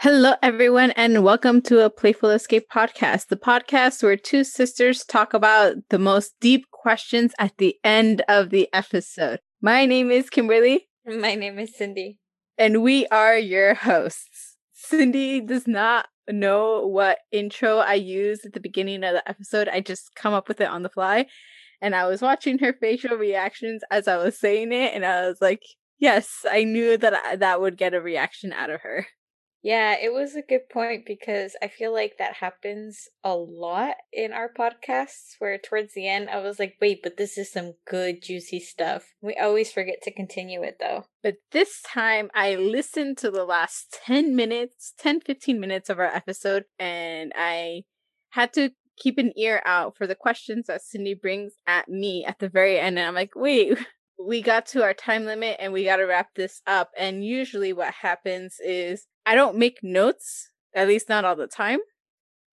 Hello, everyone, and welcome to a Playful Escape podcast, the podcast where two sisters talk about the most deep questions at the end of the episode. My name is Kimberly. My name is Cindy. And we are your hosts. Cindy does not know what intro I use at the beginning of the episode. I just come up with it on the fly. And I was watching her facial reactions as I was saying it, and I was like, yes, I knew that I, that would get a reaction out of her. Yeah, it was a good point because I feel like that happens a lot in our podcasts where towards the end I was like, wait, but this is some good, juicy stuff. We always forget to continue it though. But this time I listened to the last 10 minutes, 10, 15 minutes of our episode, and I had to keep an ear out for the questions that Cindy brings at me at the very end. And I'm like, wait, we got to our time limit and we got to wrap this up. And usually what happens is I don't make notes, at least not all the time,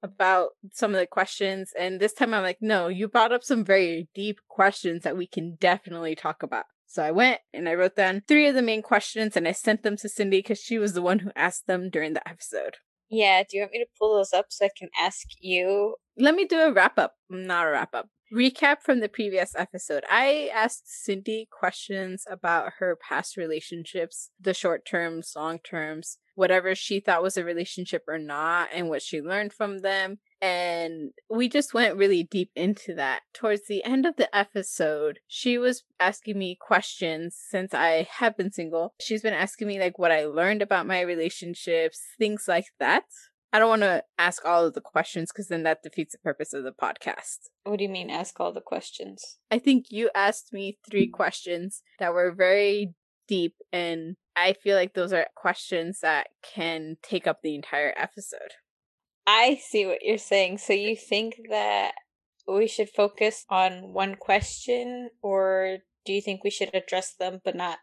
about some of the questions. And this time I'm like, no, you brought up some very deep questions that we can definitely talk about. So I went and I wrote down three of the main questions and I sent them to Cindy because she was the one who asked them during the episode. Yeah, do you want me to pull those up so I can ask you? Let me do a wrap up. Mm, not a wrap up recap from the previous episode, I asked Cindy questions about her past relationships, the short terms, long terms, whatever she thought was a relationship or not, and what she learned from them. And we just went really deep into that. Towards the end of the episode, she was asking me questions since I have been single. She's been asking me like what I learned about my relationships, things like that. I don't want to ask all of the questions because then that defeats the purpose of the podcast. What do you mean, ask all the questions? I think you asked me three questions that were very deep, and I feel like those are questions that can take up the entire episode. I see what you're saying. So you think that we should focus on one question, or do you think we should address them but not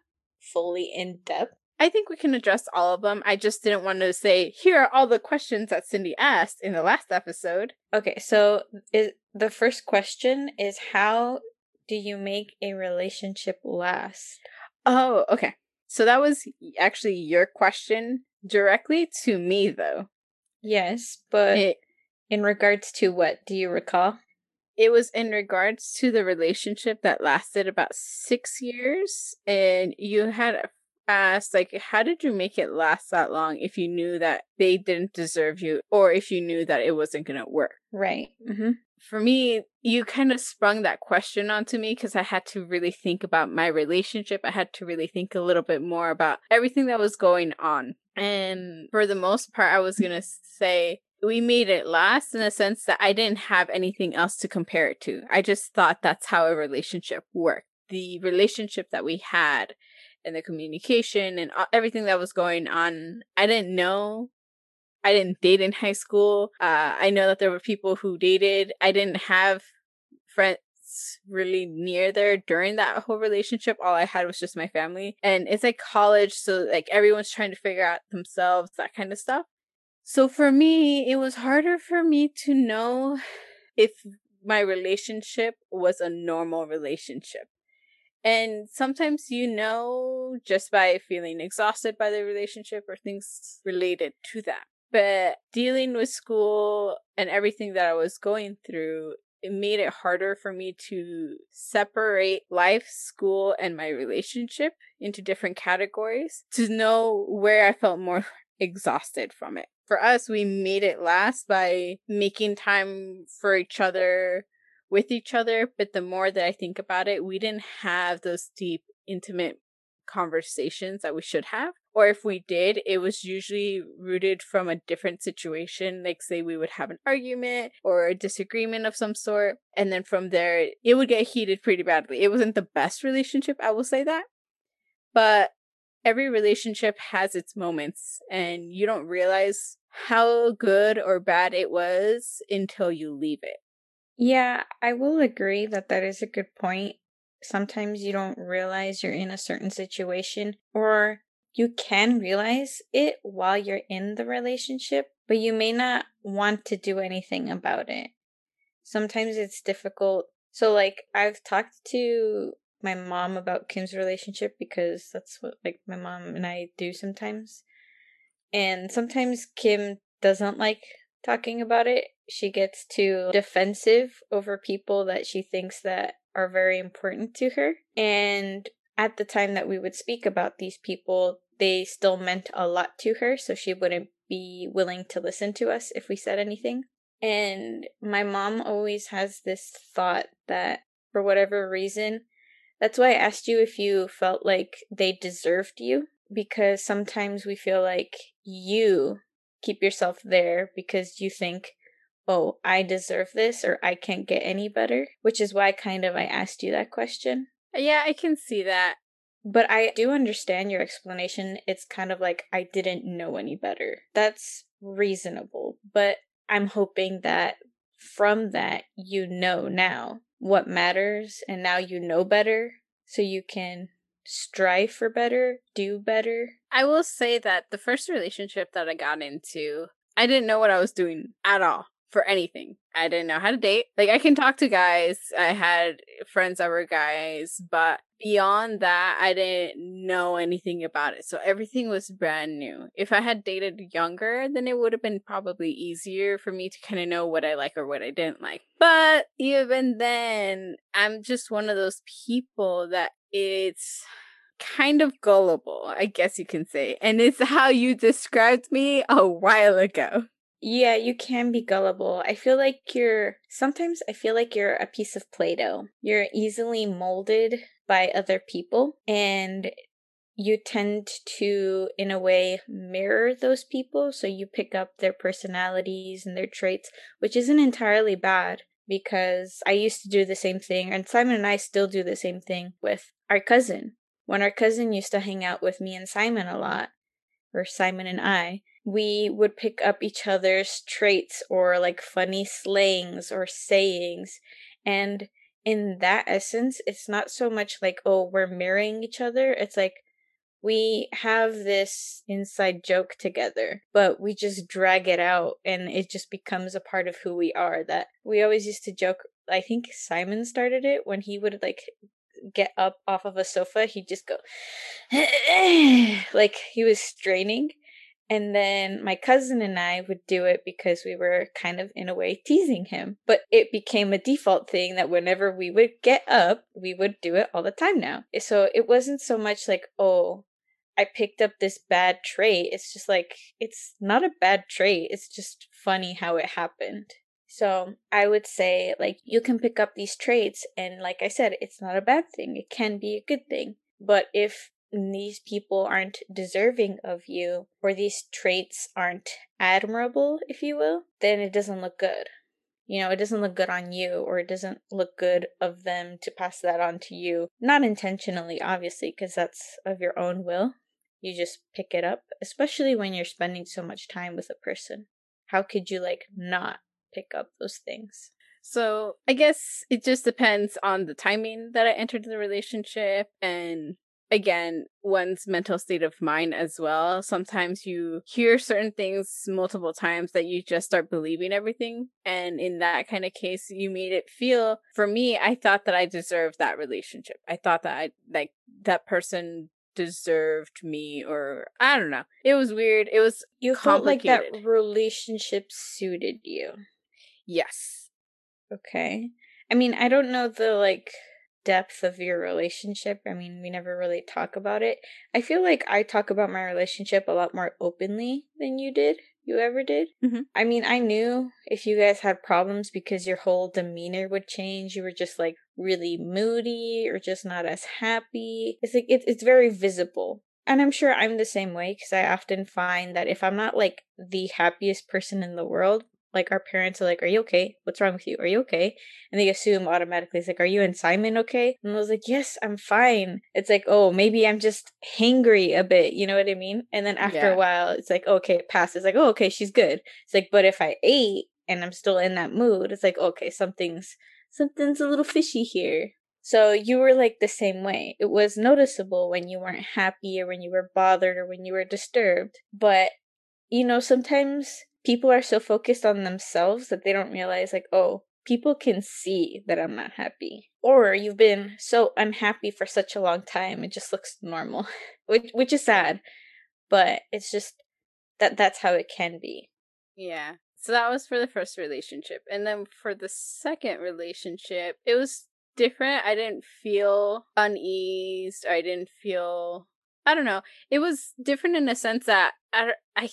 fully in depth? I think we can address all of them. I just didn't want to say, here are all the questions that Cindy asked in the last episode. Okay, so is, the first question is how do you make a relationship last? Oh, okay. So that was actually your question directly to me, though. Yes, but it, in regards to what? Do you recall? It was in regards to the relationship that lasted about six years, and you had asked like how did you make it last that long if you knew that they didn't deserve you or if you knew that it wasn't going to work? Right. Mm-hmm. for me you kind of sprung that question onto me because i had to really think about my relationship. I had to really think a little bit more about everything that was going on. And for the most part i was going to say we made it last in a sense that i didn't have anything else to compare it to. I just thought that's how a relationship worked. The relationship that we had and the communication and everything that was going on. I didn't know. I didn't date in high school. Uh, I know that there were people who dated. I didn't have friends really near there during that whole relationship. All I had was just my family. And it's like college, so like everyone's trying to figure out themselves, that kind of stuff. So for me, it was harder for me to know if my relationship was a normal relationship. And sometimes you know just by feeling exhausted by the relationship or things related to that. But dealing with school and everything that I was going through, it made it harder for me to separate life, school, and my relationship into different categories to know where I felt more exhausted from it. For us, we made it last by making time for each other, with each other, but the more that I think about it, we didn't have those deep, intimate conversations that we should have. Or if we did, it was usually rooted from a different situation. Like, say, we would have an argument or a disagreement of some sort. And then from there, it would get heated pretty badly. It wasn't the best relationship, I will say that. But every relationship has its moments, and you don't realize how good or bad it was until you leave it. Yeah, I will agree that that is a good point. Sometimes you don't realize you're in a certain situation, or you can realize it while you're in the relationship, but you may not want to do anything about it. Sometimes it's difficult. So, like, I've talked to my mom about Kim's relationship because that's what, like, my mom and I do sometimes. And sometimes Kim doesn't like talking about it. She gets too defensive over people that she thinks that are very important to her. And at the time that we would speak about these people, they still meant a lot to her, so she wouldn't be willing to listen to us if we said anything. And my mom always has this thought that for whatever reason, that's why I asked you if you felt like they deserved you, because sometimes we feel like you keep yourself there because you think, oh, I deserve this or I can't get any better, which is why kind of I asked you that question. Yeah, I can see that. But I do understand your explanation. It's kind of like I didn't know any better. That's reasonable. But I'm hoping that from that, you know now what matters and now you know better so you can strive for better, do better. I will say that the first relationship that I got into, I didn't know what I was doing at all for anything. I didn't know how to date. Like I can talk to guys. I had friends that were guys, but beyond that, I didn't know anything about it. So everything was brand new. If I had dated younger, then it would have been probably easier for me to kind of know what I like or what I didn't like. But even then, I'm just one of those people that it's kind of gullible, I guess you can say. And it's how you described me a while ago. Yeah, you can be gullible. I feel like you're sometimes I feel like you're a piece of Play Doh. You're easily molded by other people and you tend to, in a way, mirror those people. So you pick up their personalities and their traits, which isn't entirely bad because I used to do the same thing, and Simon and I still do the same thing with our cousin. When our cousin used to hang out with me and Simon a lot, or Simon and I, we would pick up each other's traits or like funny slangs or sayings. And in that essence, it's not so much like, oh, we're mirroring each other. It's like we have this inside joke together, but we just drag it out and it just becomes a part of who we are. That we always used to joke. I think Simon started it when he would like get up off of a sofa, he'd just go like he was straining. And then my cousin and I would do it because we were kind of, in a way, teasing him. But it became a default thing that whenever we would get up, we would do it all the time now. So it wasn't so much like, oh, I picked up this bad trait. It's just like, it's not a bad trait. It's just funny how it happened. So I would say, like, you can pick up these traits, and like I said, it's not a bad thing. It can be a good thing. But if these people aren't deserving of you, or these traits aren't admirable, if you will, then it doesn't look good. You know, it doesn't look good on you, or it doesn't look good of them to pass that on to you. Not intentionally, obviously, because that's of your own will. You just pick it up, especially when you're spending so much time with a person. How could you, like, not pick up those things? So I guess it just depends on the timing that I entered the relationship and again one's mental state of mind as well. Sometimes you hear certain things multiple times that you just start believing everything and in that kind of case you made it feel for me i thought that i deserved that relationship. I thought that i like that person deserved me or i don't know. It was weird. It was you felt like that relationship suited you. Yes. Okay. I mean i don't know the like depth of your relationship. I mean, we never really talk about it. I feel like I talk about my relationship a lot more openly than you did. You ever did? Mm-hmm. I mean, I knew if you guys had problems because your whole demeanor would change. You were just like really moody or just not as happy. It's like it, it's very visible. And I'm sure I'm the same way because I often find that if I'm not like the happiest person in the world, like our parents are like, "Are you okay? What's wrong with you? Are you okay?" And they assume automatically it's like, "Are you and Simon okay?" And I was like, "Yes, I'm fine." It's like, "Oh, maybe I'm just hangry a bit." You know what I mean? And then after yeah. a while, it's like, "Okay, it passes." Like, "Oh, okay, she's good." It's like, but if I ate and I'm still in that mood, it's like, "Okay, something's something's a little fishy here." So you were like the same way. It was noticeable when you weren't happy or when you were bothered or when you were disturbed. But you know, sometimes people are so focused on themselves that they don't realize like oh people can see that i'm not happy or you've been so unhappy for such a long time it just looks normal which which is sad but it's just that that's how it can be. Yeah. So that was for the first relationship. And then for the second relationship, it was different. I didn't feel uneased. I didn't feel I don't know. It was different in a sense that I, I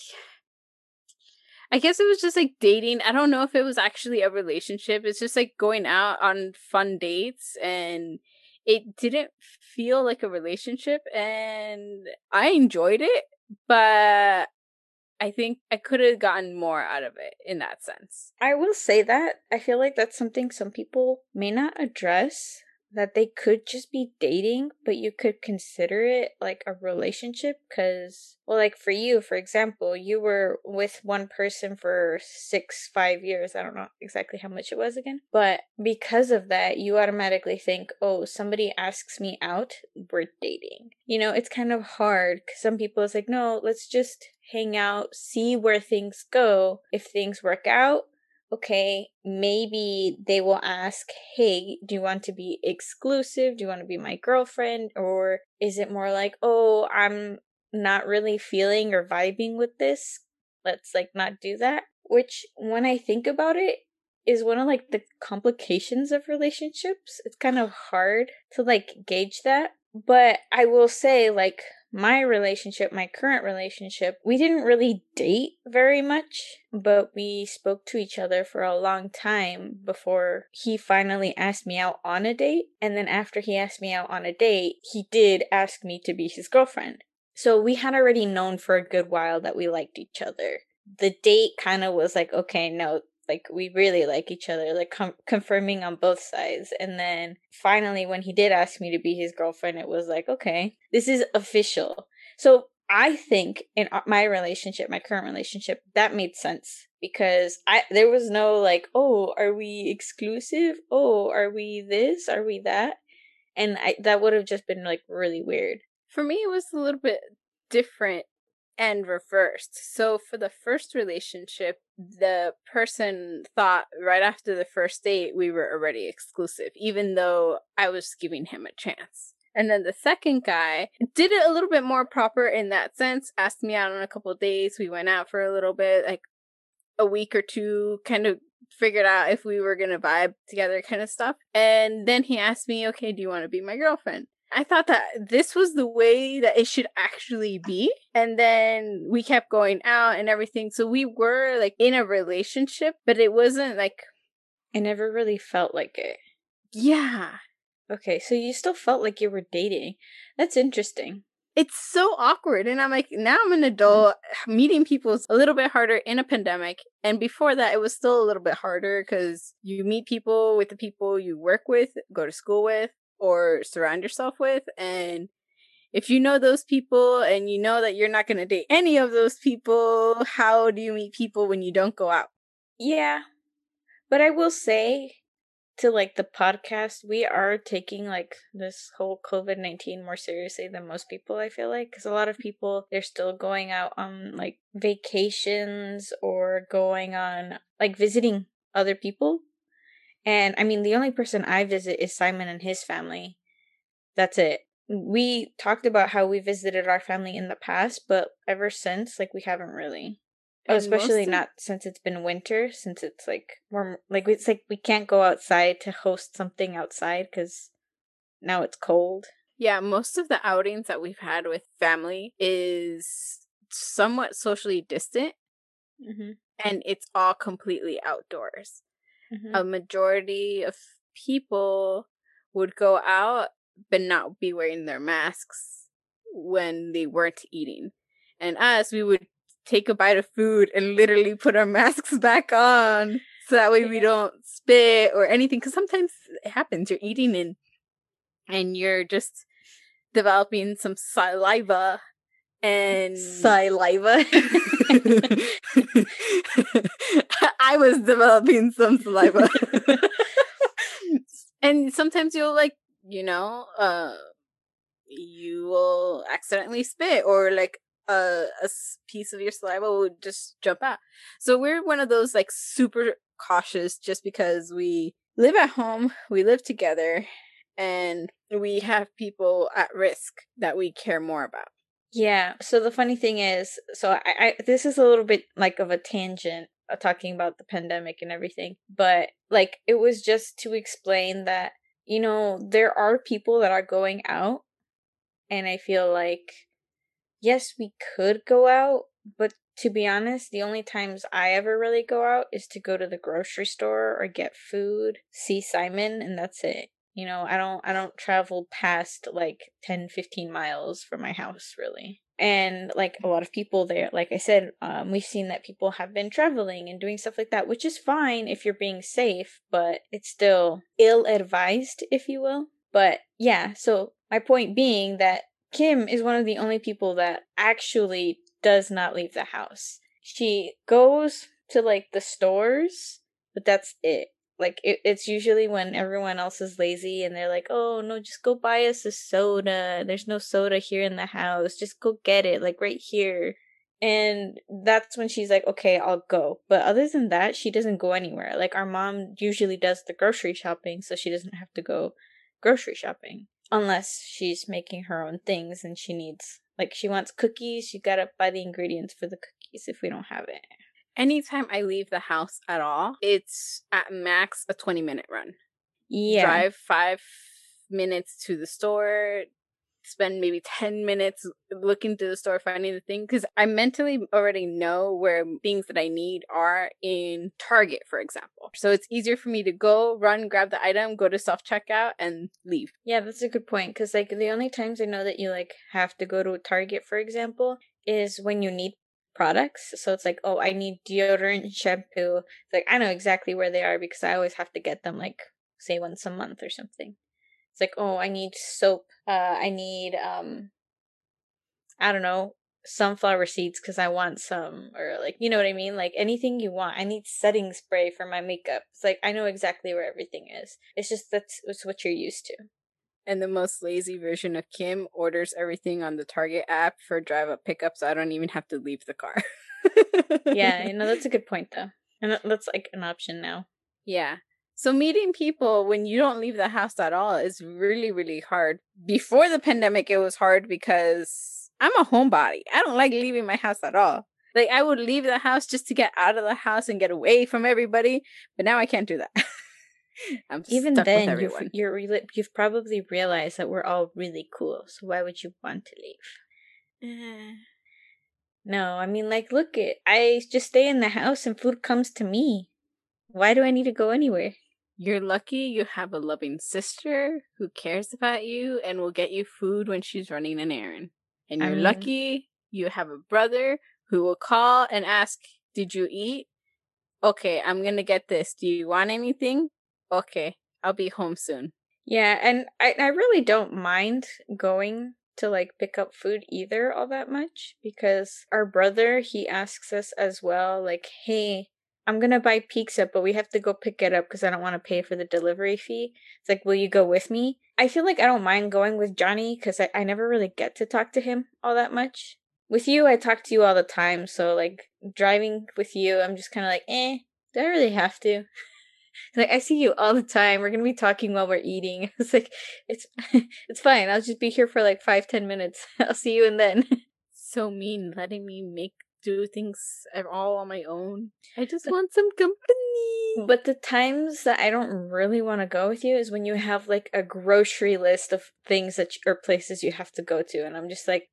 I guess it was just like dating. I don't know if it was actually a relationship. It's just like going out on fun dates and it didn't feel like a relationship and I enjoyed it, but I think I could have gotten more out of it in that sense. I will say that. I feel like that's something some people may not address that they could just be dating, but you could consider it like a relationship because, well, like for you, for example, you were with one person for six, five years. I don't know exactly how much it was again. But because of that, you automatically think, oh, somebody asks me out, we're dating. You know, it's kind of hard because some people it's like, no, let's just hang out, see where things go. If things work out, okay, maybe they will ask, hey, do you want to be exclusive? Do you want to be my girlfriend? Or is it more like, oh, I'm not really feeling or vibing with this? Let's like not do that. Which, when I think about it, is one of like the complications of relationships. It's kind of hard to like gauge that. But I will say, like, my relationship, my current relationship, we didn't really date very much, but we spoke to each other for a long time before he finally asked me out on a date. And then after he asked me out on a date, he did ask me to be his girlfriend. So we had already known for a good while that we liked each other. The date kind of was like, okay, no, like we really like each other like com- confirming on both sides. And then finally when he did ask me to be his girlfriend it was like okay this is official. So i think in my relationship my current relationship that made sense because i there was no like oh are we exclusive? Oh are we this? Are we that? And i that would have just been like really weird. For me it was a little bit different and reversed. So for the first relationship, the person thought right after the first date we were already exclusive, even though I was giving him a chance. And then the second guy did it a little bit more proper in that sense, asked me out on a couple days. We went out for a little bit, like a week or two, kind of figured out if we were going to vibe together, kind of stuff. And then he asked me, okay, do you want to be my girlfriend? I thought that this was the way that it should actually be. And then we kept going out and everything. So we were like in a relationship, but it wasn't like. It never really felt like it. Yeah. Okay, so you still felt like you were dating. That's interesting. It's so awkward. And I'm like, now I'm an mm-hmm. adult. Meeting people is a little bit harder in a pandemic. And before that, it was still a little bit harder because you meet people with the people you work with, go to school with or surround yourself with. And if you know those people and you know that you're not going to date any of those people, how do you meet people when you don't go out? Yeah. But I will say to like the podcast, we are taking like this whole COVID 19 more seriously than most people, I feel like. Because a lot of mm. people, they're still going out on like vacations or going on like visiting other people and I mean, the only person I visit is Simon and his family. That's it. We talked about how we visited our family in the past, but ever since, like, we haven't really. And especially not since it's been winter, since it's like more like it's like we can't go outside to host something outside because now it's cold. Yeah, most of the outings that we've had with family is somewhat socially distant, mm-hmm. and it's all completely outdoors mm-hmm. a majority of people would go out but not be wearing their masks when they weren't eating. And us, we would take a bite of food and literally put our masks back on so that way yeah. we don't spit or anything because sometimes it happens you're eating and and you're just developing some saliva and saliva. I was developing some saliva. and sometimes you'll like, you know, uh you will accidentally spit or like a, a piece of your saliva will just jump out. So we're one of those like super cautious just because we live at home, we live together, and we have people at risk that we care more about. Yeah. So the funny thing is, so I, I this is a little bit like of a tangent uh, talking about the pandemic and everything, but like it was just to explain that you know there are people that are going out, and I feel like yes, we could go out, but to be honest, the only times I ever really go out is to go to the grocery store or get food, see Simon, and that's it you know i don't i don't travel past like 10 15 miles from my house really. And like a lot of people there like i said um, we've seen that people have been traveling and doing stuff like that which is fine if you're being safe but it's still ill advised if you will. But yeah so my point being that kim is one of the only people that actually does not leave the house. She goes to like the stores but that's it like it, it's usually when everyone else is lazy and they're like oh no just go buy us a soda. There's no soda here in the house. Just go get it like right here. And that's when she's like okay i'll go. But other than that she doesn't go anywhere. Like our mom usually does the grocery shopping so she doesn't have to go grocery shopping unless she's making her own things and she needs like she wants cookies. She gotta buy the ingredients for the cookies if we don't have it anytime I leave the house at all, it's at max a 20 minute run. Yeah. Drive five minutes to the store, spend maybe 10 minutes looking through the store finding the thing because I mentally already know where things that I need are in Target, for example. So it's easier for me to go, run, grab the item, go to self checkout, and leave. Yeah, that's a good point because, like, the only times I know that you, like, have to go to Target, for example, is when you need products. So it's like, oh, I need deodorant, shampoo. It's like I know exactly where they are because I always have to get them like say once a month or something. It's like, oh, I need soap. Uh I need um I don't know, sunflower seeds because I want some or like you know what I mean? Like anything you want. I need setting spray for my makeup. It's like I know exactly where everything is. It's just that's it's what you're used to. And the most lazy version of Kim orders everything on the Target app for drive up pickup, so I don't even have to leave the car. yeah, you know, that's a good point, though. And that's like an option now. Yeah. So meeting people when you don't leave the house at all is really, really hard. Before the pandemic, it was hard because I'm a homebody. I don't like leaving my house at all. Like I would leave the house just to get out of the house and get away from everybody, but now I can't do that. I'm even then you've, you're you've probably realized that we're all really cool. So why would you want to leave? Uh, no, I mean like look it. I just stay in the house and food comes to me. Why do I need to go anywhere? You're lucky you have a loving sister who cares about you and will get you food when she's running an errand. And you're I mean, lucky you have a brother who will call and ask, "Did you eat?" Okay, I'm going to get this. Do you want anything? Okay, I'll be home soon. Yeah, and I, I really don't mind going to like pick up food either all that much because our brother he asks us as well like hey i'm gonna buy pizza but we have to go pick it up because i don't want to pay for the delivery fee. It's like will you go with me? I feel like i don't mind going with johnny because I, I never really get to talk to him all that much. With you i talk to you all the time so like driving with you i'm just kind of like eh do i really have to like I see you all the time. We're gonna be talking while we're eating. It's like it's it's fine. I'll just be here for like five ten minutes. I'll see you and then. So mean, letting me make do things all on my own. I just want some company. But the times that I don't really want to go with you is when you have like a grocery list of things that you, or places you have to go to, and I'm just like,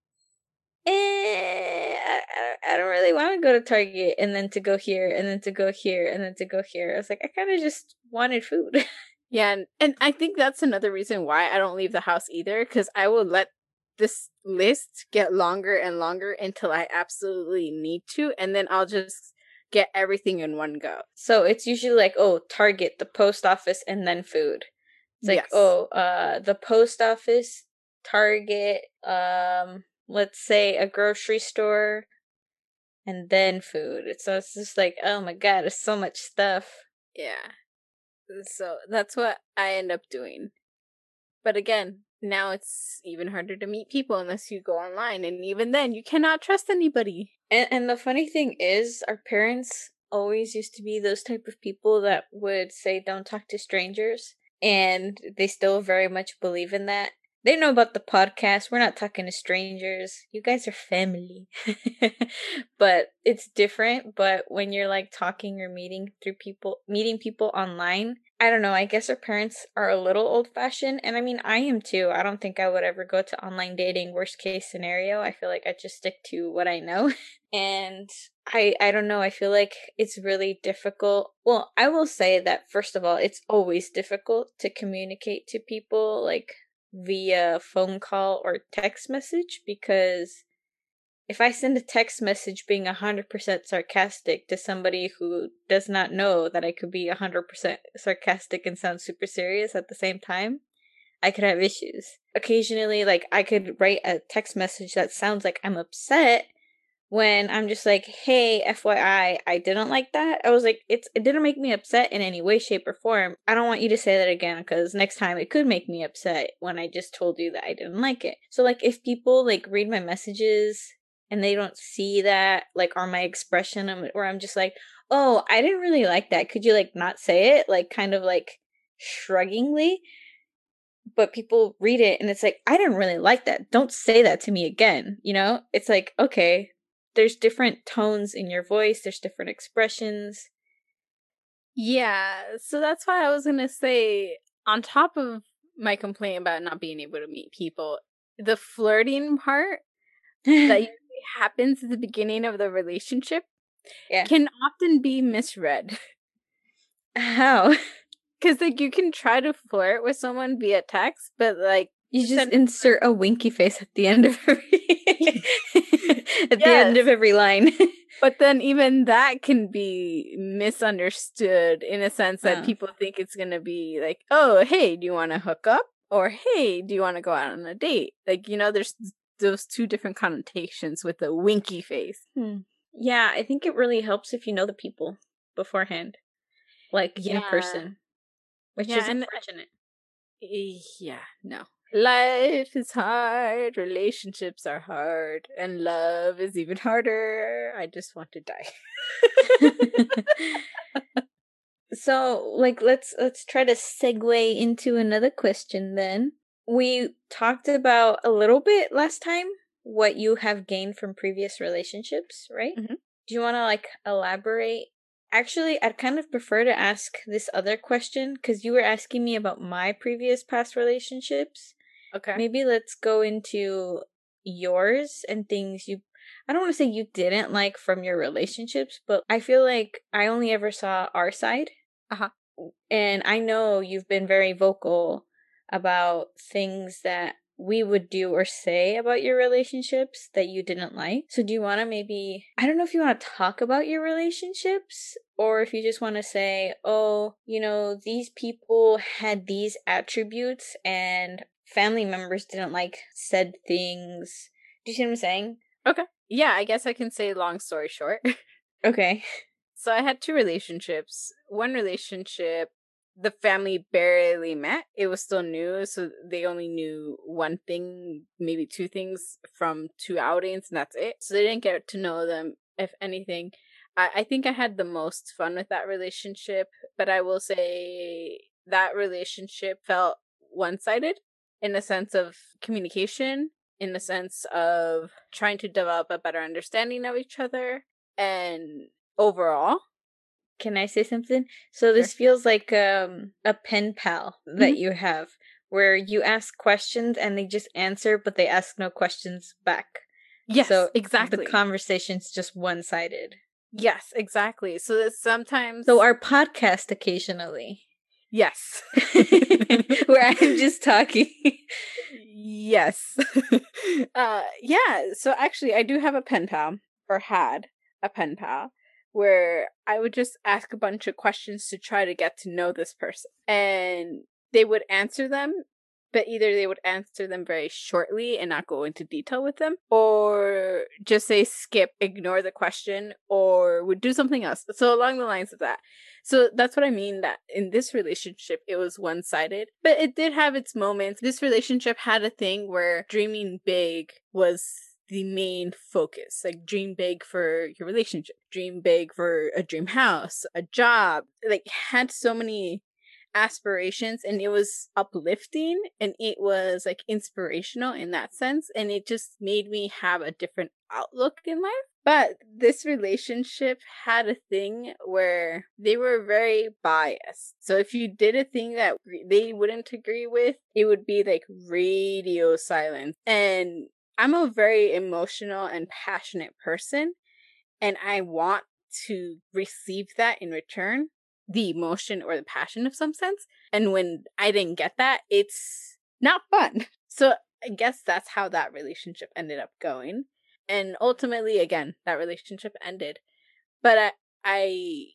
eh, I, I don't really want to go to Target and then to go here and then to go here and then to go here. I was like, I kind of just wanted food. yeah, and, and I think that's another reason why I don't leave the house either, because I will let this list get longer and longer until I absolutely need to, and then I'll just get everything in one go. So it's usually like, oh, Target, the post office, and then food. It's like, yes. oh, uh, the post office, Target, um, let's say a grocery store and then food. So it's just like, oh my god, there's so much stuff. Yeah. So that's what I end up doing. But again, now it's even harder to meet people unless you go online and even then you cannot trust anybody. And and the funny thing is our parents always used to be those type of people that would say don't talk to strangers and they still very much believe in that They know about the podcast. We're not talking to strangers. You guys are family. but it's different. But when you're like talking or meeting through people, meeting people online, I don't know. I guess our parents are a little old fashioned. And I mean, I am too. I don't think I would ever go to online dating, worst case scenario. I feel like I just stick to what I know. and I I don't know. I feel like it's really difficult. Well, I will say that first of all, it's always difficult to communicate to people like via phone call or text message because if I send a text message being 100% sarcastic to somebody who does not know that I could be 100% sarcastic and sound super serious at the same time, I could have issues. Occasionally, like, I could write a text message that sounds like I'm upset when I'm just like, "Hey, FYI, I didn't like that." I was like, "It's it didn't make me upset in any way, shape, or form. I don't want you to say that again because next time it could make me upset when I just told you that I didn't like it." So like, if people like read my messages and they don't see that like or my expression, um, where I'm just like, "Oh, I didn't really like that. Could you like not say it?" Like kind of like shruggingly but people read it and it's like i didn't really like that don't say that to me again you know it's like okay there's different tones in your voice, there's different expressions. Yeah, so that's why I was going to say on top of my complaint about not being able to meet people, the flirting part that happens at the beginning of the relationship yeah. can often be misread. How? Because like you can try to flirt with someone via text, but like you just insert a winky face at the end of every at yes. the end of every line. but then even that can be misunderstood in a sense that uh-huh. people think it's going to be like, "Oh, hey, do you want to hook up?" or "Hey, do you want to go out on a date?" Like, you know, there's those two different connotations with the winky face. Hmm. Yeah, I think it really helps if you know the people beforehand. Like yeah. in person. Which yeah, is uh, unfortunate. Eh, yeah, no. Life is hard, relationships are hard, and love is even harder. I just want to die. so, like let's let's try to segue into another question then. We talked about a little bit last time what you have gained from previous relationships, right? Mm-hmm. Do you want to like elaborate Actually, I'd kind of prefer to ask this other question because you were asking me about my previous past relationships. Okay. Maybe let's go into yours and things you I don't want to say you didn't like from your relationships, but I feel like I only ever saw our side. Uh-huh. And I know you've been very vocal about things that we would do or say about your relationships that you didn't like. So do you want to maybe I don't know if you want to talk about your relationships or if you just want to say, "Oh, you know, these people had these attributes and family members didn't like said things." Do you see what I'm saying? Okay. Yeah, I guess I can say long story short. okay. So I had two relationships. One relationship the family barely met. It was still new, so they only knew one thing, maybe two things from two outings, and that's it. So they didn't get to know them, if anything. I, I think I had the most fun with that relationship, but I will say that relationship felt one sided in the sense of communication, in the sense of trying to develop a better understanding of each other, and overall can I say something? So this sure. feels like um, a pen pal that mm-hmm. you have where you ask questions and they just answer, but they ask no questions back. Yes, so exactly. The conversation's just one sided. Yes, exactly. So that sometimes. So our podcast occasionally. Yes. where I'm just talking. yes. uh, yeah. So actually, I do have a pen pal, or had a pen pal where I would just ask a bunch of questions to try to get to know this person. And they would answer them, but either they would answer them very shortly and not go into detail with them, or just say skip, ignore the question, or would do something else. So, along the lines of that. So, that's what I mean that in this relationship, it was one sided, but it did have its moments. This relationship had a thing where dreaming big was the main focus. Like dream big for your relationship, dream big for a dream house, a job. Like had so many aspirations and it was uplifting and it was like inspirational in that sense and it just made me have a different outlook in life but this relationship had a thing where they were very biased. So if you did a thing that they wouldn't agree with, it would be like radio silence. And I'm a very emotional and passionate person, and I want to receive that in return the emotion or the passion of some sense. And when I didn't get that, it's not fun. So I guess that's how that relationship ended up going. And ultimately again that relationship ended. But I, I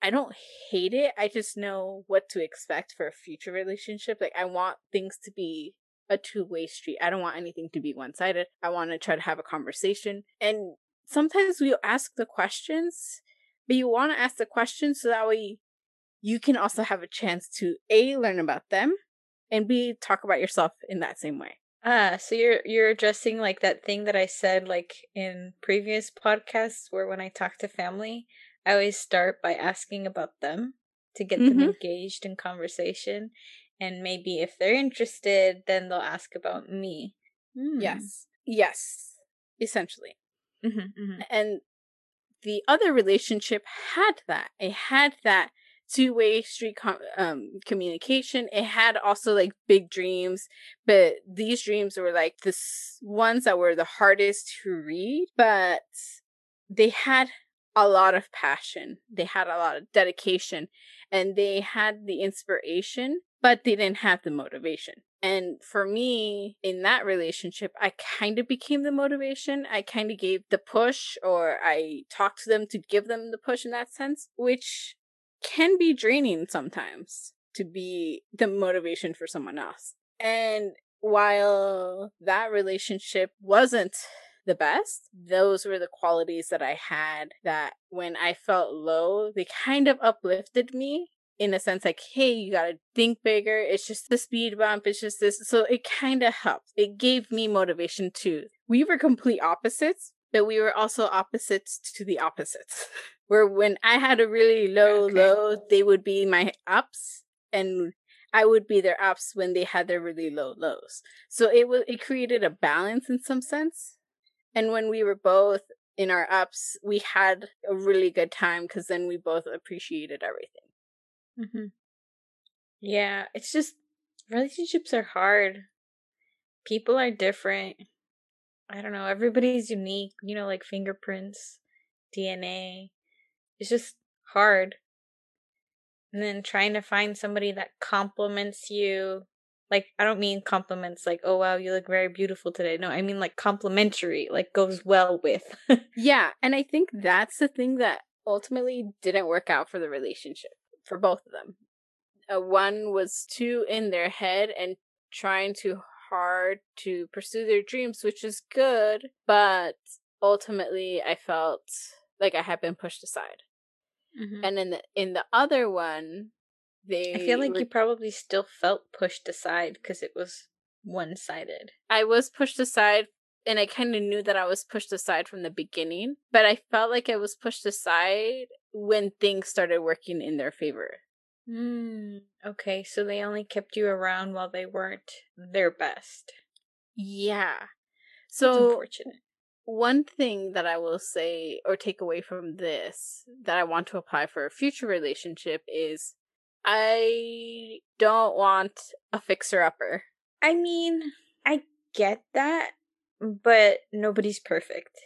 i don't hate it. I just know what to expect for a future relationship. Like i want things to be a two-way street. I don't want anything to be one-sided. I want to try to have a conversation. And sometimes we ask the questions but you want to ask the questions so that way you can also have a chance to a learn about them and b talk about yourself in that same way Ah, so you're you're addressing like that thing that I said like in previous podcasts where when I talk to family, I always start by asking about them to get mm-hmm. them engaged in conversation and maybe if they're interested, then they'll ask about me. Mm. Yes. Yes. Essentially. Mm-hmm, mm-hmm. And the other relationship had that. It had that two way street com- um, communication. It had also like big dreams, but these dreams were like the s- ones that were the hardest to read, but they had a lot of passion. They had a lot of dedication and they had the inspiration, but they didn't have the motivation. And for me, in that relationship, I kind of became the motivation. I kind of gave the push, or I talked to them to give them the push in that sense, which can be draining sometimes to be the motivation for someone else. And while that relationship wasn't the best, those were the qualities that I had that when I felt low, they kind of uplifted me in a sense like, hey, you gotta think bigger. It's just the speed bump. It's just this. So it kind of helped. It gave me motivation too. We were complete opposites, but we were also opposites to the opposites. where when I had a really low okay. low, they would be my ups and I would be their ups when they had their really low lows. So it was it created a balance in some sense. And when we were both in our ups, we had a really good time because then we both appreciated everything. Mm-hmm. Yeah, it's just relationships are hard. People are different. I don't know. Everybody's unique. You know, like fingerprints, DNA. It's just hard. And then trying to find somebody that compliments you. Like, I don't mean compliments like, oh wow, you look very beautiful today. No, I mean like complimentary, like goes well with. yeah. And I think that's the thing that ultimately didn't work out for the relationship for both of them. Uh, one was too in their head and trying too hard to pursue their dreams, which is good, but ultimately I felt like I had been pushed aside. Mm-hmm. And in the in the other one, they I feel like were... you probably still felt pushed aside because it was one sided. I was pushed aside and I kind of knew that I was pushed aside from the beginning, but I felt like I was pushed aside when things started working in their favor. Hmm. okay, so they only kept you around while they weren't their best. Yeah. So unfortunate one thing that I will say or take away from this that I want to apply for a future relationship is I don't want a fixer upper. I mean, I get that, but nobody's perfect.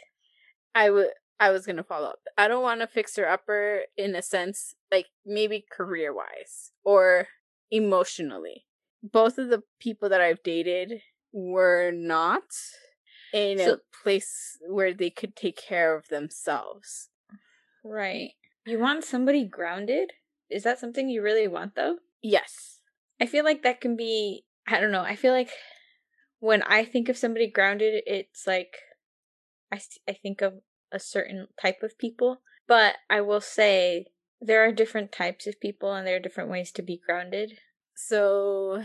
I would I was going to follow up. I don't want to fix her upper in a sense like maybe career wise or emotionally. Both of the people that I've dated were not in so, a place where they could take care of themselves. Right. You want somebody grounded? Is that something you really want though? Yes. I feel like that can be I don't know. I feel like when I think of somebody grounded, it's like I I think of a certain type of people, but I will say there are different types of people and there are different ways to be grounded. So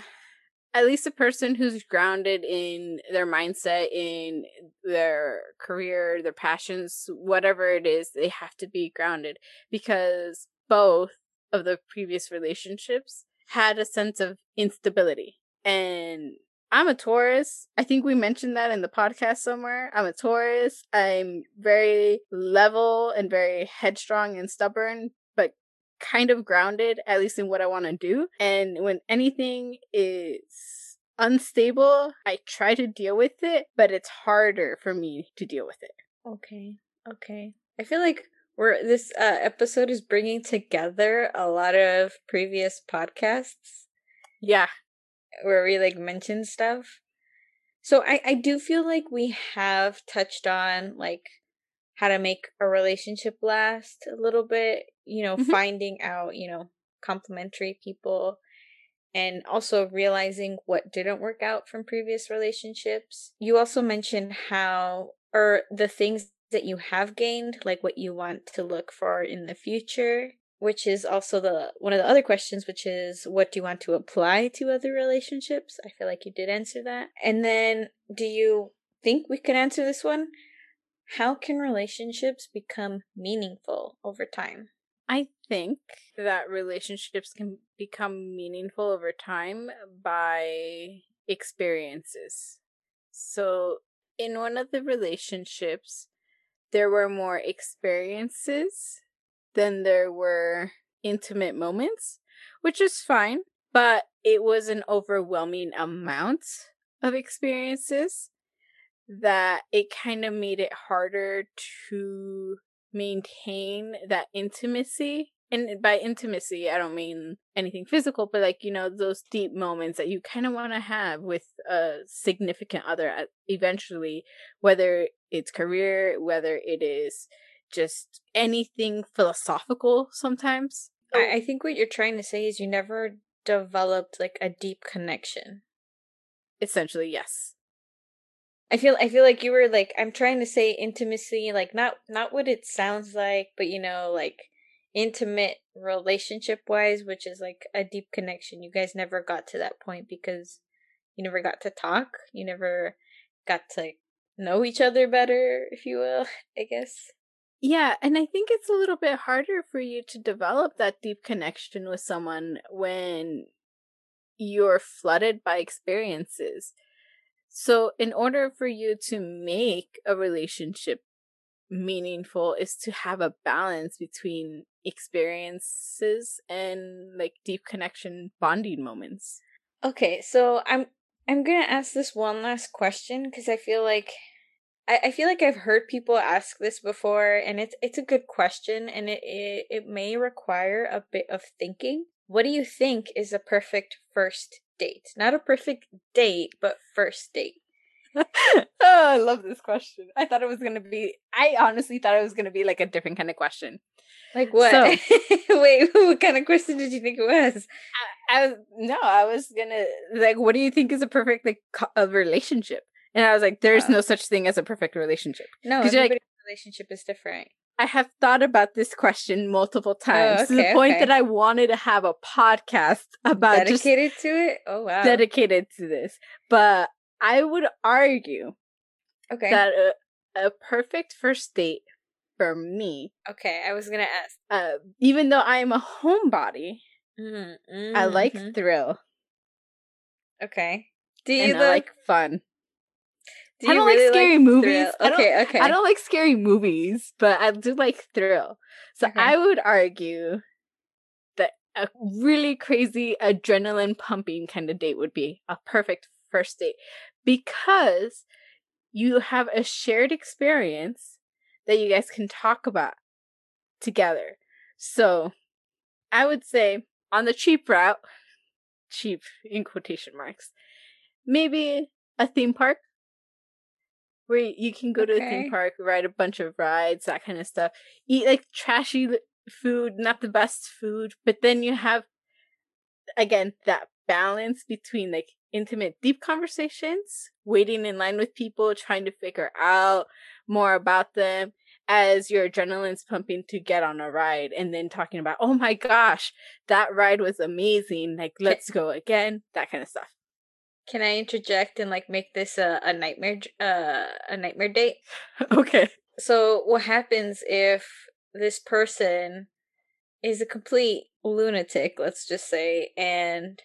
at least a person who's grounded in their mindset, in their career, their passions, whatever it is, they have to be grounded because both of the previous relationships had a sense of instability. And I'm a Taurus. I think we mentioned that in the podcast somewhere. I'm a Taurus. I'm very level and very headstrong and stubborn, but kind of grounded, at least in what I want to do. And when anything is unstable, I try to deal with it, but it's harder for me to deal with it. Okay. Okay. I feel like we're this uh, episode is bringing together a lot of previous podcasts. Yeah, where we like mention stuff. So I I do feel like we have touched on like how to make a relationship last a little bit, you know, mm-hmm. finding out, you know, complementary people and also realizing what didn't work out from previous relationships. You also mentioned how or the things that you have gained, like what you want to look for in the future which is also the one of the other questions which is what do you want to apply to other relationships? I feel like you did answer that. And then do you think we can answer this one? How can relationships become meaningful over time? I think that relationships can become meaningful over time by experiences. So in one of the relationships there were more experiences than there were intimate moments, which is fine, but it was an overwhelming amount of experiences that it kind of made it harder to maintain that intimacy. And by intimacy, I don't mean anything physical, but like, you know, those deep moments that you kind of want to have with a significant other uh, eventually, whether it's career, whether it is just anything philosophical sometimes. I, I think what you're trying to say is you never developed like a deep connection. Essentially, yes. I feel I feel like you were like I'm trying to say intimacy, like not not what it sounds like, but you know, like intimate relationship wise, which is like a deep connection. You guys never got to that point because you never got to talk. You never got to know each other better, if you will, I guess. Yeah, and I think it's a little bit harder for you to develop that deep connection with someone when you're flooded by experiences. So, in order for you to make a relationship meaningful is to have a balance between experiences and like deep connection bonding moments. Okay, so I'm I'm going to ask this one last question because I feel like I, I feel like I've heard people ask this before, and it's it's a good question, and it, it it may require a bit of thinking. What do you think is a perfect first date? Not a perfect date, but first date. oh, I love this question. I thought it was gonna be. I honestly thought it was gonna be like a different kind of question. Like what? So, Wait, what kind of question did you think it was? I, I was no, I was gonna like. What do you think is a perfect like co- a relationship? And I was like, there's no such thing as a perfect relationship. No, everybody's like, relationship is different. I have thought about this question multiple oh, times oh, okay, to the point okay. that I wanted to have a podcast about dedicated to it. Oh wow, dedicated to this. But I would argue, okay, that a, a perfect first date for me. Okay, I was gonna ask. Uh, even though I am a homebody, mm-hmm. I like mm-hmm. thrill. Okay. Do you and I like fun. Do I don't really like scary like movies. Okay, okay. I don't like scary movies, but I do like thrill. So okay. I would argue that a really crazy adrenaline pumping kind of date would be a perfect first date because you have a shared experience that you guys can talk about together. So I would say on the cheap route, cheap in quotation marks, maybe a theme park where you can go okay. to a theme park, ride a bunch of rides, that kind of stuff. Eat like trashy food, not the best food, but then you have again that balance between like intimate deep conversations, waiting in line with people, trying to figure out more about them as your adrenaline's pumping to get on a ride and then talking about, "Oh my gosh, that ride was amazing. Like let's go again." That kind of stuff. Can I interject and like make this a, a nightmare uh a nightmare date? okay. So what happens if this person is a complete lunatic, let's just say, and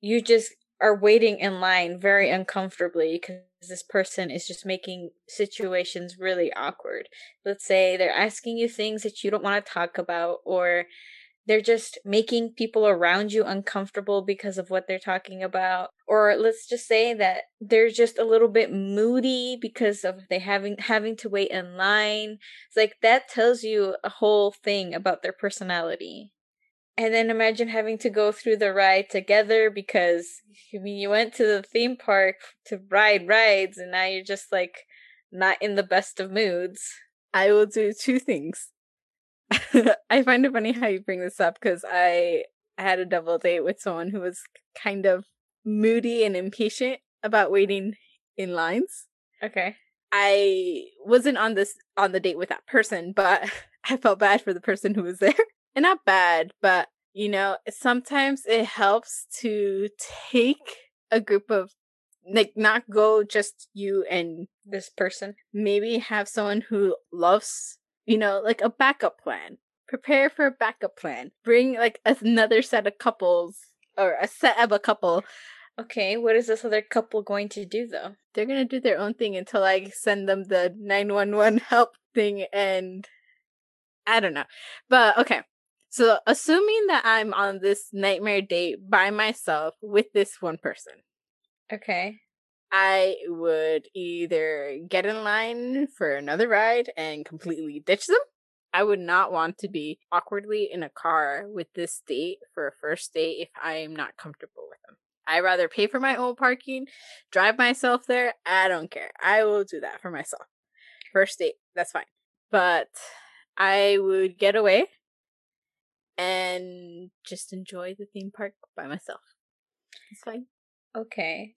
you just are waiting in line very uncomfortably because this person is just making situations really awkward. Let's say they're asking you things that you don't want to talk about, or they're just making people around you uncomfortable because of what they're talking about or let's just say that they're just a little bit moody because of they having having to wait in line it's like that tells you a whole thing about their personality and then imagine having to go through the ride together because I mean you went to the theme park to ride rides and now you're just like not in the best of moods. I will do two things. I find it funny how you bring this up because I had a double date with someone who was kind of moody and impatient about waiting in lines. Okay. I wasn't on this on the date with that person, but I felt bad for the person who was there. And not bad, but you know, sometimes it helps to take a group of like not go just you and this person. Maybe have someone who loves you know, like a backup plan. Prepare for a backup plan. Bring like another set of couples or a set of a couple. Okay, what is this other couple going to do though? They're gonna do their own thing until I send them the 911 help thing and I don't know. But okay. So assuming that I'm on this nightmare date by myself with this one person. Okay. I would either get in line for another ride and completely ditch them. I would not want to be awkwardly in a car with this date for a first date if I am not comfortable with them. I rather pay for my own parking, drive myself there. I don't care. I will do that for myself. First date, that's fine. But I would get away and just enjoy the theme park by myself. It's fine. Okay.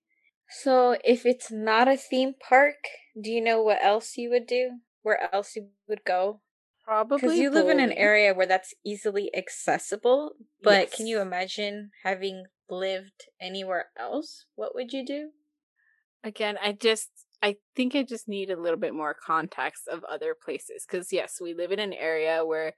So, if it's not a theme park, do you know what else you would do? Where else you would go? Probably because you live in an area where that's easily accessible. But Yes. can you imagine having lived anywhere else? What would you do? Again, I just I think I just need a little bit more context of other places cuz yes, we live in an area where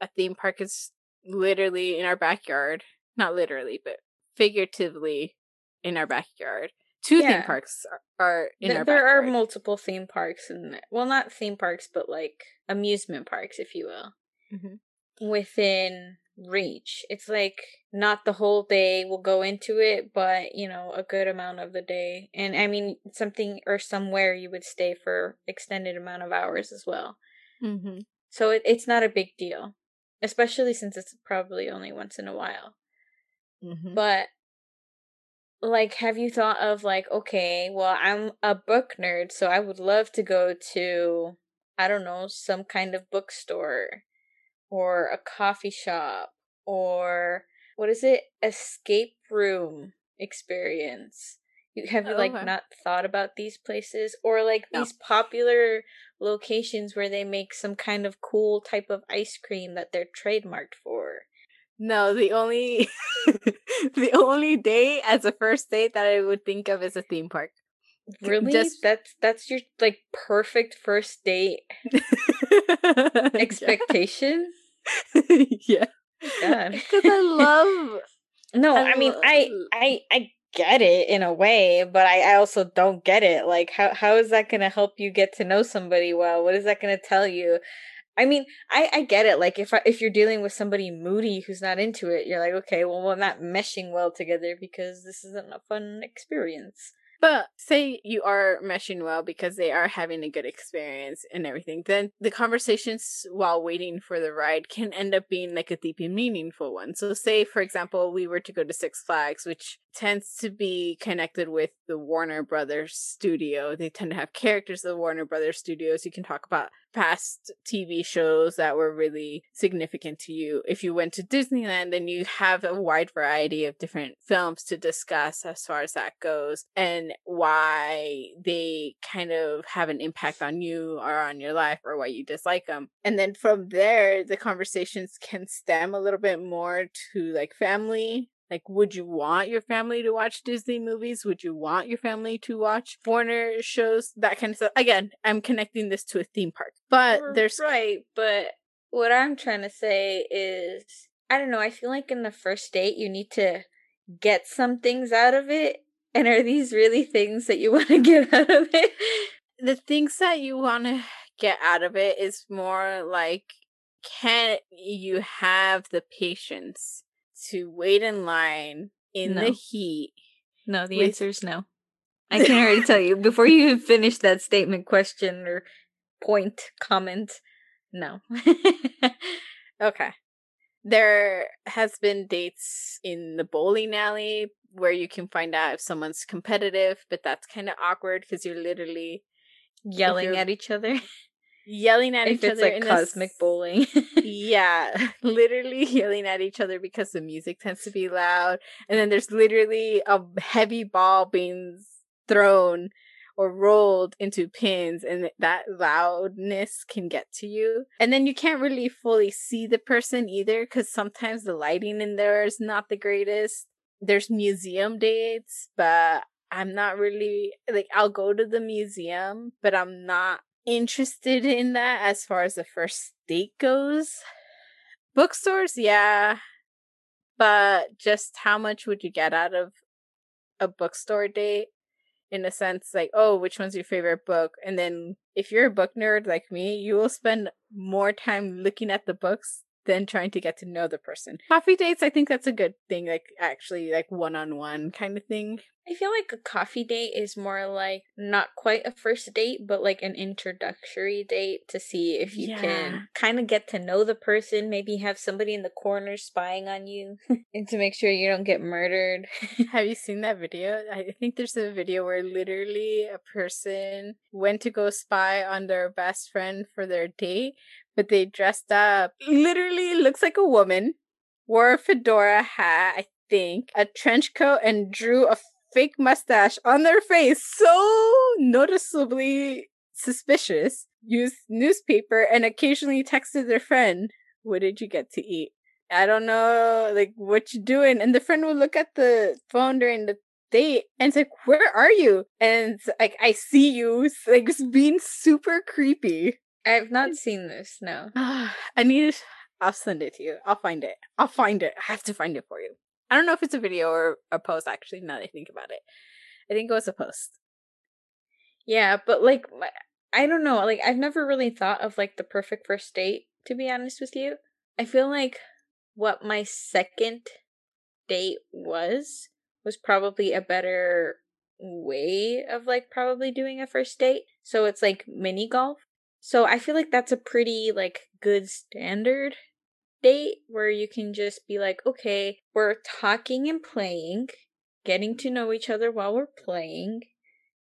a theme park is literally in our backyard. Not literally, but figuratively in our backyard. Two theme parks are, are in Th- our there are multiple theme parks, and well, not theme parks, but like amusement parks, if you will, Mhm. within reach. It's like not the whole day will go into it, but you know, a good amount of the day. And I mean, something or somewhere you would stay for extended amount of hours as well. Mhm. So it, it's not a big deal, especially since it's probably only once in a while. Mhm. But like have you thought of like okay, well I'm a book nerd, so I would love to go to I don't know, some kind of bookstore or a coffee shop or what is it? Escape room experience. You have you Oh, like okay. not thought about these places or like No. these popular locations where they make some kind of cool type of ice cream that they're trademarked for? No, the only the only day as a first date that I would think of is a theme park. Really? just- That's that's your like perfect first date expectation? yeah. Because I love No, I I mean I I I get it in a way, but I, I also don't get it. Like how how is that gonna help you get to know somebody well? What is that gonna tell you? I mean, I I get it. Like if I, if you're dealing with somebody moody who's not into it, you're like, okay, well we're not meshing well together because this isn't a fun experience. But say you are meshing well because they are having a good experience and everything, then the conversations while waiting for the ride can end up being like a deep and meaningful one. So, say, for example, we were to go to Six Flags, which tends to be connected with the Warner Brothers studio. They tend to have characters of the Warner Brothers studios. You can talk about past TV shows that were really significant to you. If you went to Disneyland, then you have a wide variety of different films to discuss as far as that goes and why they kind of have an impact on you or on your life or why you dislike them. And then from there, the conversations can stem a little bit more to like family. Like, would you want your family to watch Disney movies? Would you want your family to watch Warner shows? That kind of stuff. Again, I'm connecting this to a theme park, but there's right, but what I'm trying to say is I don't know, I feel like in the first date you need to get some things out of it. And are these really things that you want to get out of it? The things that you want to get out of it is more like can you have the patience to wait in line in no. the heat? No, the with- answer is no. I can already tell you before you finish that statement, question, or point, comment. No. okay. There has been dates in the bowling alley where you can find out if someone's competitive, but that's kind of awkward because you're literally yelling you're at each other. Yelling at if each it's other. like cosmic this... bowling. yeah. Literally yelling at each other because the music tends to be loud. And then there's literally a heavy ball being thrown or rolled into pins and that loudness can get to you. And then you can't really fully see the person either because sometimes the lighting in there is not the greatest. There's museum dates, but I'm not really like I'll go to the museum, but I'm not interested in that as far as the first date goes. Bookstores, yeah. But just how much would you get out of a bookstore date? in a sense like oh which one's your favorite book and then if you're a book nerd like me you will spend more time looking at the books than trying to get to know the person coffee dates i think that's a good thing like actually like one-on-one kind of thing I feel like a coffee date is more like not quite a first date, but like an introductory date to see if you yeah. can kind of get to know the person, maybe have somebody in the corner spying on you and to make sure you don't get murdered. have you seen that video? I think there's a video where literally a person went to go spy on their best friend for their date, but they dressed up literally looks like a woman, wore a fedora hat, I think, a trench coat, and drew a fake mustache on their face so noticeably suspicious, used newspaper, and occasionally texted their friend, What did you get to eat? I don't know, like, what you doing? And the friend would look at the phone during the date and it's like, Where are you? And like, I see you, like, just being super creepy. I've not seen this, no. Ah, I need, it. I'll send it to you. I'll find it. I'll find it. I have to find it for you. I don't know if it's a video or a post actually now that I think about it. I think it was a post. Yeah, but like I don't know, like I've never really thought of like the perfect first date to be honest with you. I feel like what my second date was was probably a better way of like probably doing a first date. So it's like mini golf. So I feel like that's a pretty like good standard date where you can just be like, okay, we're talking and playing, getting to know each other while we're playing,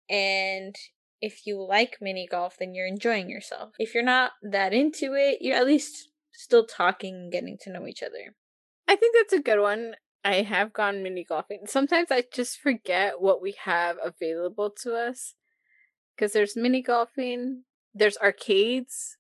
and if you like mini golf, then you're enjoying yourself. If you're not that into it, you're at least still talking and getting to know each other. I think that's a good one. I have gone mini golfing. Sometimes I just forget what we have available to us because there's mini golfing, there's arcades.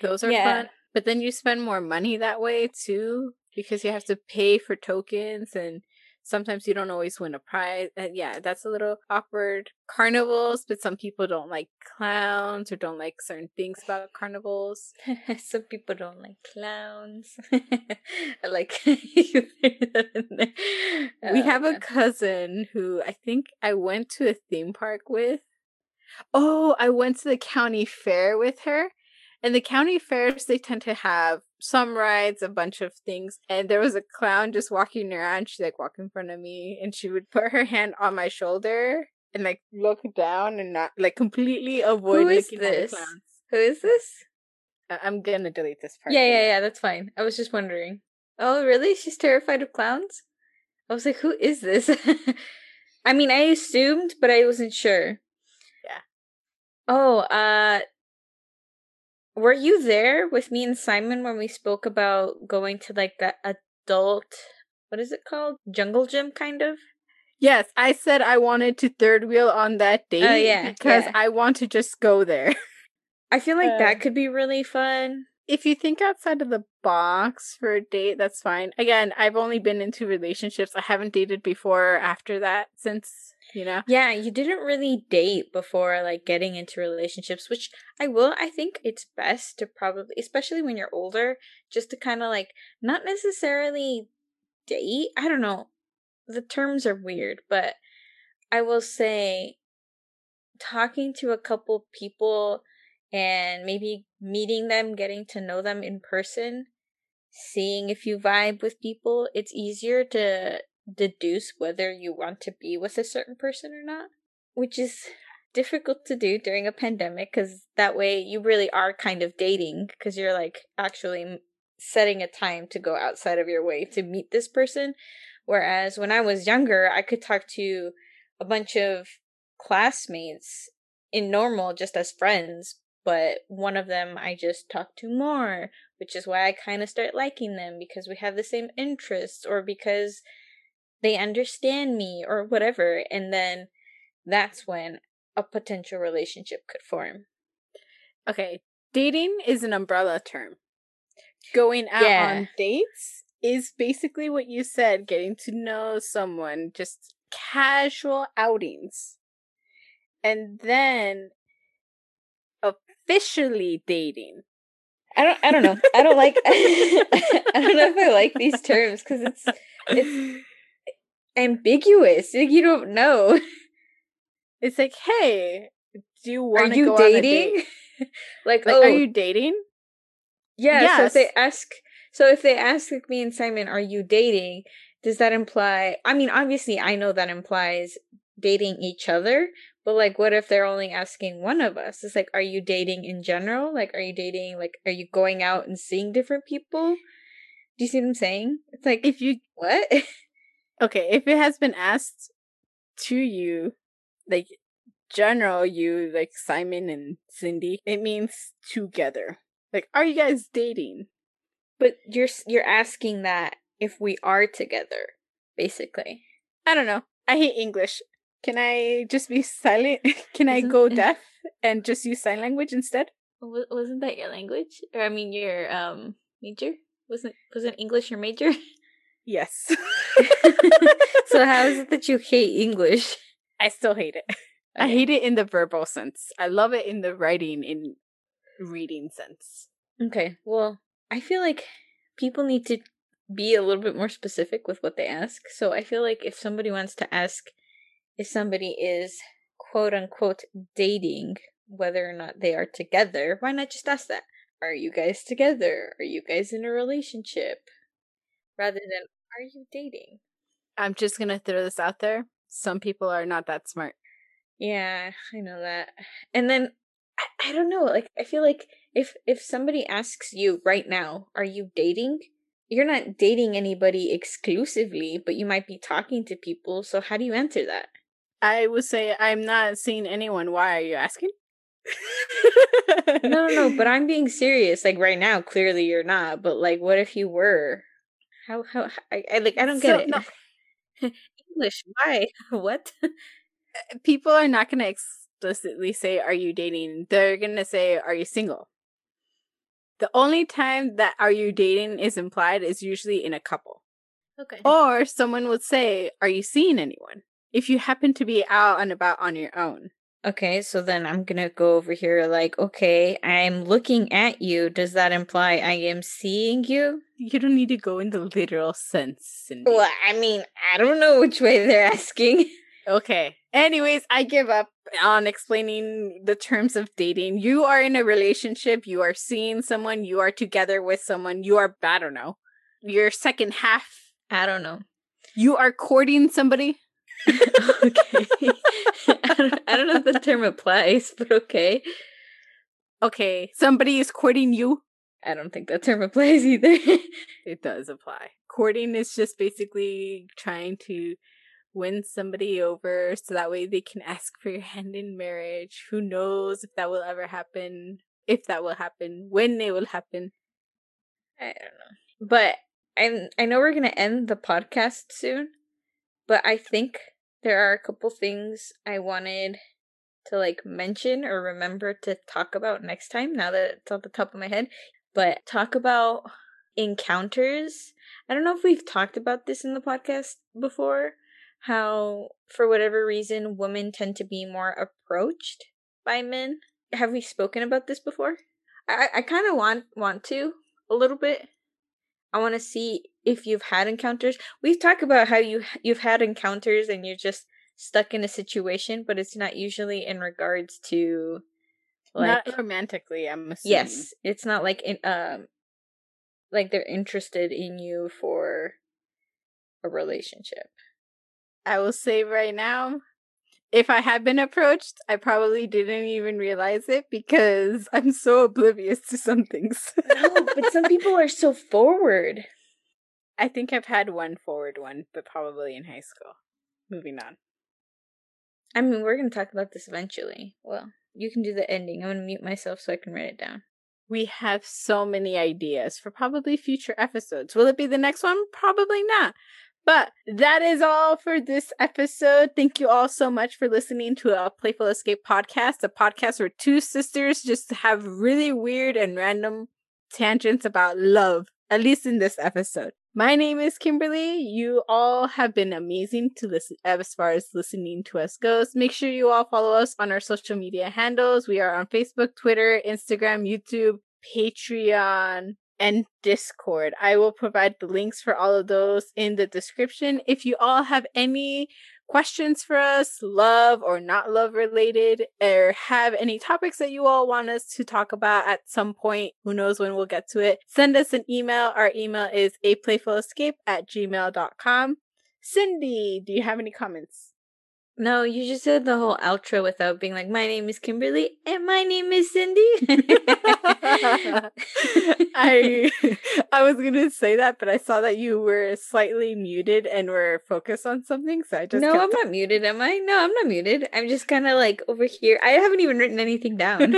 Those are yeah. fun. But then you spend more money that way too because you have to pay for tokens and sometimes you don't always win a prize. And yeah, that's a little awkward. Carnivals, but some people don't like clowns or don't like certain things about carnivals. some people don't like clowns. I like we oh, have a cousin who I think I went to a theme park with. Oh, I went to the county fair with her and the county fairs, they tend to have some rides, a bunch of things. And there was a clown just walking around. She like walk in front of me and she would put her hand on my shoulder and like look down and not like completely avoid Who is this? Who is this? I- I'm gonna delete this part. Yeah, yeah, yeah, that's fine. I was just wondering. Oh, really? She's terrified of clowns? I was like, who is this? I mean, I assumed, but I wasn't sure. Oh, uh, were you there with me and Simon when we spoke about going to like the adult what is it called? Jungle gym kind of? Yes, I said I wanted to third wheel on that oh, date yeah, because yeah. I want to just go there. I feel like uh, that could be really fun. if you think outside of the box for a date, that's fine. Again, I've only been into relationships. I haven't dated before after that since, you know. Yeah, you didn't really date before like getting into relationships, which I will I think it's best to probably especially when you're older, just to kind of like not necessarily date. I don't know. The terms are weird, but I will say talking to a couple people and maybe meeting them, getting to know them in person, seeing if you vibe with people, it's easier to deduce whether you want to be with a certain person or not, which is difficult to do during a pandemic because that way you really are kind of dating because you're like actually setting a time to go outside of your way to meet this person. Whereas when I was younger, I could talk to a bunch of classmates in normal just as friends, but one of them I just talk to more, which is why I kind of start liking them because we have the same interests or because they understand me or whatever. And then that's when a potential relationship could form. Okay, dating is an umbrella term. Going out yeah. on dates is basically what you said getting to know someone, just casual outings. And then officially dating. I don't I don't know. I don't like I don't know if I like these terms cuz it's it's ambiguous. like You don't know. It's like, "Hey, do you want to go dating? on a date?" like, like, oh, are you dating? Yeah, yes. so if they ask so if they ask me and Simon, "Are you dating?" does that imply I mean, obviously I know that implies dating each other, but like, what if they're only asking one of us? It's like, are you dating in general? Like, are you dating? Like, are you going out and seeing different people? Do you see what I'm saying? It's like, if you what? okay, if it has been asked to you, like general, you like Simon and Cindy, it means together. Like, are you guys dating? But you're you're asking that if we are together, basically. I don't know. I hate English. Can I just be silent? Can I go deaf and just use sign language instead? Wasn't that your language? Or I mean, your um major? Wasn't wasn't English your major? Yes. so how is it that you hate English? I still hate it. Okay. I hate it in the verbal sense. I love it in the writing in reading sense. Okay. Well, I feel like people need to be a little bit more specific with what they ask. So I feel like if somebody wants to ask if somebody is quote unquote dating, whether or not they are together, why not just ask that? Are you guys together? Are you guys in a relationship? Rather than, are you dating? I'm just going to throw this out there. Some people are not that smart. Yeah, I know that. And then I, I don't know, like I feel like if if somebody asks you right now, are you dating? You're not dating anybody exclusively, but you might be talking to people, so how do you answer that? I would say I'm not seeing anyone. Why are you asking? no, no, no, but I'm being serious. Like right now, clearly you're not. But like, what if you were? How? How? I, I like. I don't get so, it. No. English. Why? what? Uh, people are not going to explicitly say, "Are you dating?" They're going to say, "Are you single?" The only time that "Are you dating?" is implied is usually in a couple. Okay. Or someone would say, "Are you seeing anyone?" if you happen to be out and about on your own. Okay, so then I'm gonna go over here like, okay, I'm looking at you. Does that imply I am seeing you? You don't need to go in the literal sense. Cindy. Well, I mean, I don't know which way they're asking. Okay. Anyways, I give up on explaining the terms of dating. You are in a relationship, you are seeing someone, you are together with someone, you are, I don't know, your second half. I don't know. You are courting somebody. okay. I, don't, I don't know if the term applies, but okay. Okay, somebody is courting you. I don't think that term applies either. it does apply. Courting is just basically trying to win somebody over so that way they can ask for your hand in marriage. Who knows if that will ever happen, if that will happen, when it will happen. I don't know. But I I know we're going to end the podcast soon. But I think there are a couple things I wanted to like mention or remember to talk about next time now that it's on the top of my head. But talk about encounters. I don't know if we've talked about this in the podcast before, how for whatever reason women tend to be more approached by men. Have we spoken about this before? I I kind of want want to a little bit. I want to see if you've had encounters. We've talked about how you you've had encounters and you're just stuck in a situation, but it's not usually in regards to like not romantically. I'm assuming. Yes, it's not like in um like they're interested in you for a relationship. I will say right now, if I had been approached, I probably didn't even realize it because I'm so oblivious to some things. no, but some people are so forward. I think I've had one forward one, but probably in high school. Moving on. I mean, we're going to talk about this eventually. Well, you can do the ending. I'm going to mute myself so I can write it down. We have so many ideas for probably future episodes. Will it be the next one? Probably not. But that is all for this episode. Thank you all so much for listening to a Playful Escape podcast, a podcast where two sisters just have really weird and random tangents about love, at least in this episode. My name is Kimberly. You all have been amazing to listen as far as listening to us goes. Make sure you all follow us on our social media handles. We are on Facebook, Twitter, Instagram, YouTube, Patreon, and Discord. I will provide the links for all of those in the description. If you all have any questions for us, love or not love related, or have any topics that you all want us to talk about at some point, who knows when we'll get to it, send us an email. Our email is a playful escape at gmail.com. Cindy, do you have any comments? No, you just said the whole outro without being like, my name is Kimberly and my name is Cindy. I I was gonna say that, but I saw that you were slightly muted and were focused on something, so I just No, I'm not muted, am I? No, I'm not muted. I'm just kinda like over here. I haven't even written anything down.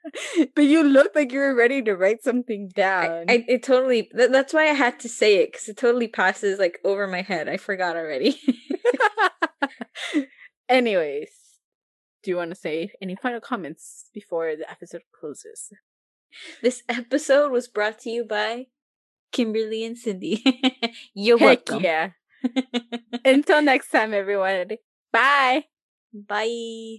but you looked like you were ready to write something down. I, I it totally th- that's why I had to say it, because it totally passes like over my head. I forgot already. Anyways, do you want to say any final comments before the episode closes? This episode was brought to you by Kimberly and Cindy. You're Heck welcome. Yeah. Until next time, everyone. Bye. Bye.